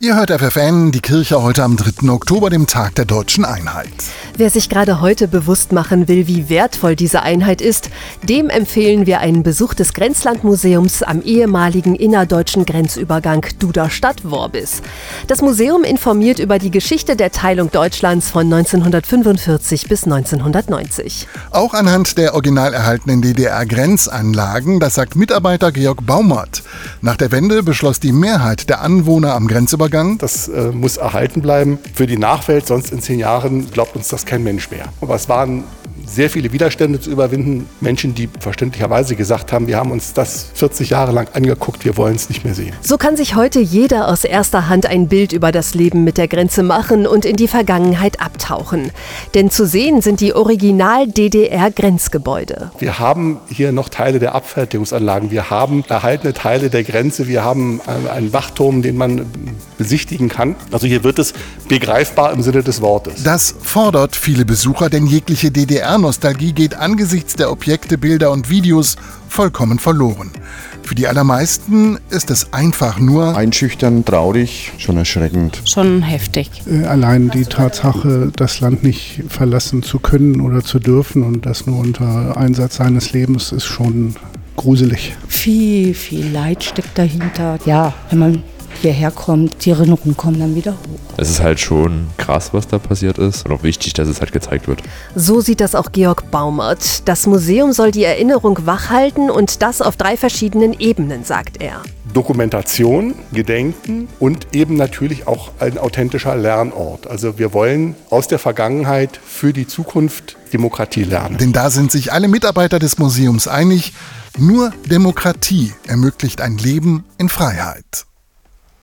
Ihr hört FFN, die Kirche heute am 3. Oktober, dem Tag der deutschen Einheit. Wer sich gerade heute bewusst machen will, wie wertvoll diese Einheit ist, dem empfehlen wir einen Besuch des Grenzlandmuseums am ehemaligen innerdeutschen Grenzübergang Duderstadt-Worbis. Das Museum informiert über die Geschichte der Teilung Deutschlands von 1945 bis 1990. Auch anhand der original erhaltenen DDR-Grenzanlagen, das sagt Mitarbeiter Georg Baumert. Nach der Wende beschloss die Mehrheit der Anwohner am Grenzübergang, Übergang. Das äh, muss erhalten bleiben für die Nachwelt, sonst in zehn Jahren glaubt uns das kein Mensch mehr. Aber es waren sehr viele Widerstände zu überwinden. Menschen, die verständlicherweise gesagt haben, wir haben uns das 40 Jahre lang angeguckt, wir wollen es nicht mehr sehen. So kann sich heute jeder aus erster Hand ein Bild über das Leben mit der Grenze machen und in die Vergangenheit abtauchen. Denn zu sehen sind die Original-DDR-Grenzgebäude. Wir haben hier noch Teile der Abfertigungsanlagen, wir haben erhaltene Teile der Grenze, wir haben einen Wachturm, den man besichtigen kann. Also hier wird es begreifbar im Sinne des Wortes. Das fordert viele Besucher, denn jegliche DDR-Nostalgie geht angesichts der Objekte, Bilder und Videos vollkommen verloren. Für die allermeisten ist es einfach nur einschüchtern, traurig, schon erschreckend. Schon heftig. Äh, allein die Tatsache, das Land nicht verlassen zu können oder zu dürfen und das nur unter Einsatz seines Lebens, ist schon gruselig. Viel, viel Leid steckt dahinter. Ja, wenn man hierher kommt, die Erinnerungen kommen dann wieder hoch. Es ist halt schon krass, was da passiert ist und auch wichtig, dass es halt gezeigt wird. So sieht das auch Georg Baumert. Das Museum soll die Erinnerung wachhalten und das auf drei verschiedenen Ebenen, sagt er. Dokumentation, Gedenken und eben natürlich auch ein authentischer Lernort. Also wir wollen aus der Vergangenheit für die Zukunft Demokratie lernen. Denn da sind sich alle Mitarbeiter des Museums einig, nur Demokratie ermöglicht ein Leben in Freiheit.